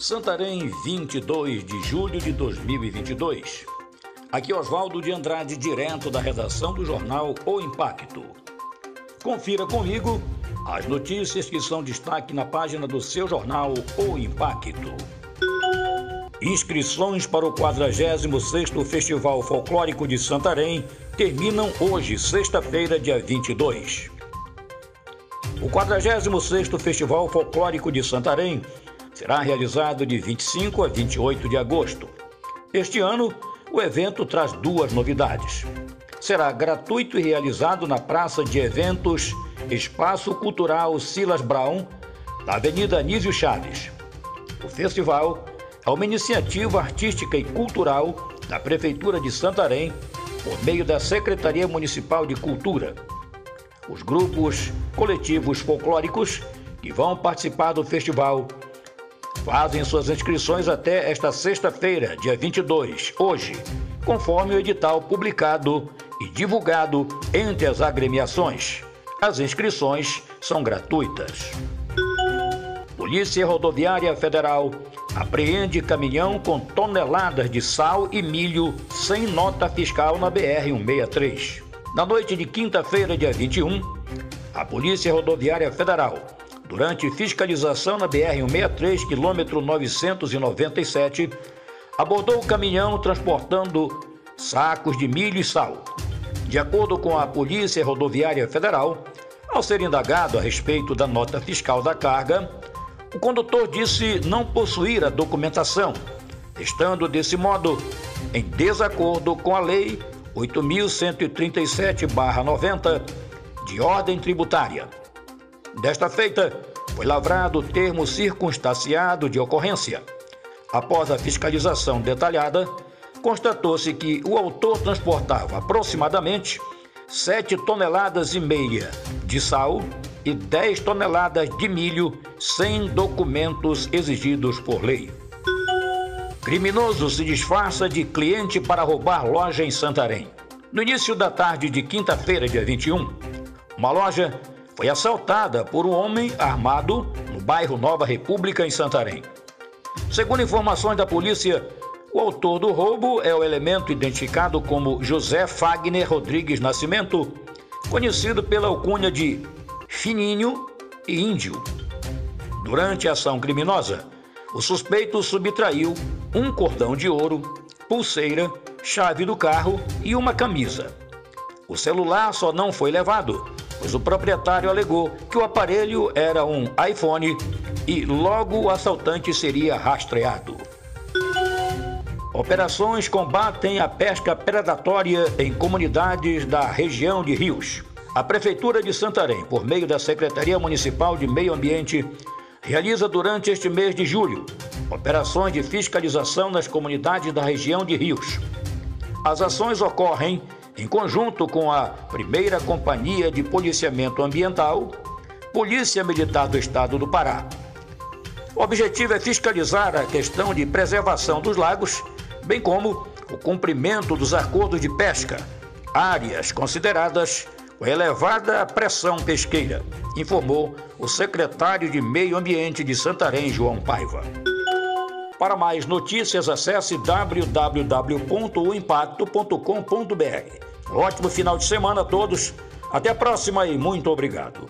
Santarém, 22 de julho de 2022. Aqui Oswaldo de Andrade, direto da redação do jornal O Impacto. Confira comigo as notícias que são destaque na página do seu jornal O Impacto. Inscrições para o 46º Festival Folclórico de Santarém terminam hoje, sexta-feira, dia 22. O 46º Festival Folclórico de Santarém será realizado de 25 a 28 de agosto. Este ano, o evento traz duas novidades. Será gratuito e realizado na Praça de Eventos Espaço Cultural Silas Brown, na Avenida Anísio Chaves. O festival é uma iniciativa artística e cultural da Prefeitura de Santarém, por meio da Secretaria Municipal de Cultura. Os grupos coletivos folclóricos que vão participar do festival fazem suas inscrições até esta sexta-feira, dia 22, hoje, conforme o edital publicado e divulgado entre as agremiações. As inscrições são gratuitas. Polícia Rodoviária Federal apreende caminhão com toneladas de sal e milho sem nota fiscal na BR-163. Na noite de quinta-feira, dia 21, a Polícia Rodoviária Federal durante fiscalização na BR-163, quilômetro 997, abordou o caminhão transportando sacos de milho e sal. De acordo com a Polícia Rodoviária Federal, ao ser indagado a respeito da nota fiscal da carga, o condutor disse não possuir a documentação, estando desse modo em desacordo com a Lei 8.137-90 de ordem tributária. Desta feita, foi lavrado o termo circunstanciado de ocorrência. Após a fiscalização detalhada, constatou-se que o autor transportava aproximadamente 7 toneladas e meia de sal e 10 toneladas de milho sem documentos exigidos por lei. Criminoso se disfarça de cliente para roubar loja em Santarém. No início da tarde de quinta-feira, dia 21, uma loja foi assaltada por um homem armado no bairro Nova República, em Santarém. Segundo informações da polícia, o autor do roubo é o elemento identificado como José Fagner Rodrigues Nascimento, conhecido pela alcunha de Fininho e Índio. Durante a ação criminosa, o suspeito subtraiu um cordão de ouro, pulseira, chave do carro e uma camisa. O celular só não foi levado, pois o proprietário alegou que o aparelho era um iPhone e logo o assaltante seria rastreado. Operações combatem a pesca predatória em comunidades da região de Rios. A Prefeitura de Santarém, por meio da Secretaria Municipal de Meio Ambiente, realiza durante este mês de julho operações de fiscalização nas comunidades da região de Rios. As ações ocorrem em conjunto com a primeira Companhia de Policiamento Ambiental, Polícia Militar do Estado do Pará. O objetivo é fiscalizar a questão de preservação dos lagos, bem como o cumprimento dos acordos de pesca, áreas consideradas com elevada pressão pesqueira, informou o secretário de Meio Ambiente de Santarém, João Paiva. Para mais notícias, acesse www.oimpacto.com.br. Ótimo final de semana a todos. Até a próxima e muito obrigado.